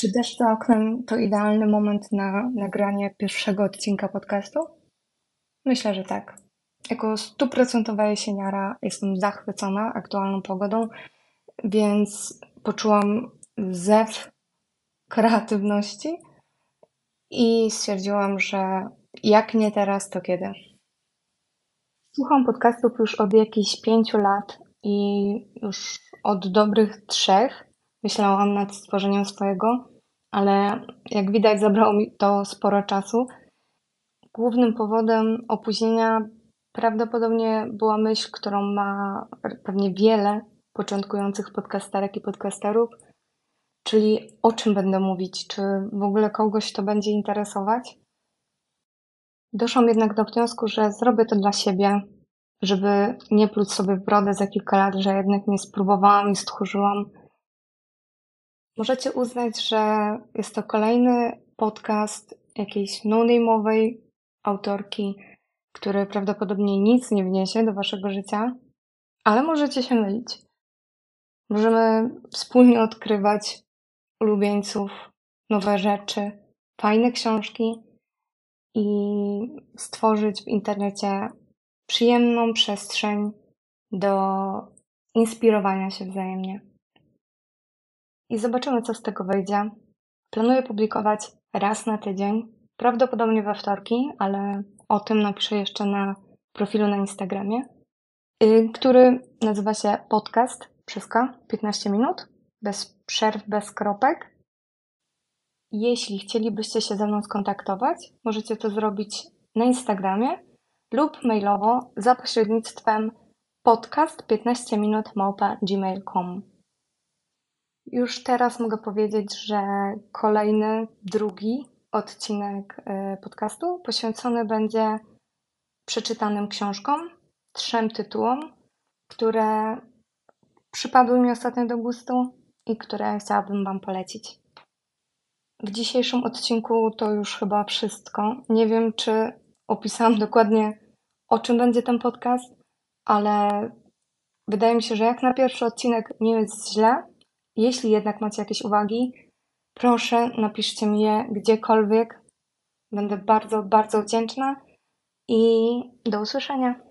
Czy deszcz za oknem to idealny moment na nagranie pierwszego odcinka podcastu? Myślę, że tak. Jako stuprocentowa jesieniara jestem zachwycona aktualną pogodą, więc poczułam zew kreatywności i stwierdziłam, że jak nie teraz, to kiedy. Słucham podcastów już od jakichś pięciu lat i już od dobrych trzech myślałam nad stworzeniem swojego, ale jak widać, zabrało mi to sporo czasu. Głównym powodem opóźnienia prawdopodobnie była myśl, którą ma pewnie wiele początkujących podcasterek i podcasterów, czyli o czym będę mówić, czy w ogóle kogoś to będzie interesować. Doszłam jednak do wniosku, że zrobię to dla siebie, żeby nie pluć sobie w brodę za kilka lat, że jednak nie spróbowałam i stchórzyłam Możecie uznać, że jest to kolejny podcast jakiejś no-name'owej autorki, który prawdopodobnie nic nie wniesie do waszego życia, ale możecie się mylić. Możemy wspólnie odkrywać ulubieńców, nowe rzeczy, fajne książki i stworzyć w internecie przyjemną przestrzeń do inspirowania się wzajemnie i zobaczymy, co z tego wyjdzie. Planuję publikować raz na tydzień, prawdopodobnie we wtorki, ale o tym napiszę jeszcze na profilu na Instagramie, y, który nazywa się podcast Wszystko 15 minut, bez przerw, bez kropek. Jeśli chcielibyście się ze mną skontaktować, możecie to zrobić na Instagramie lub mailowo za pośrednictwem podcast 15 minut gmail.com. Już teraz mogę powiedzieć, że kolejny, drugi odcinek e, podcastu poświęcony będzie przeczytanym książkom, trzem tytułom, które przypadły mi ostatnio do gustu i które chciałabym Wam polecić. W dzisiejszym odcinku to już chyba wszystko. Nie wiem, czy opisałam dokładnie, o czym będzie ten podcast, ale wydaje mi się, że jak na pierwszy odcinek nie jest źle. Jeśli jednak macie jakieś uwagi, proszę napiszcie mi je gdziekolwiek. Będę bardzo, bardzo wdzięczna i do usłyszenia.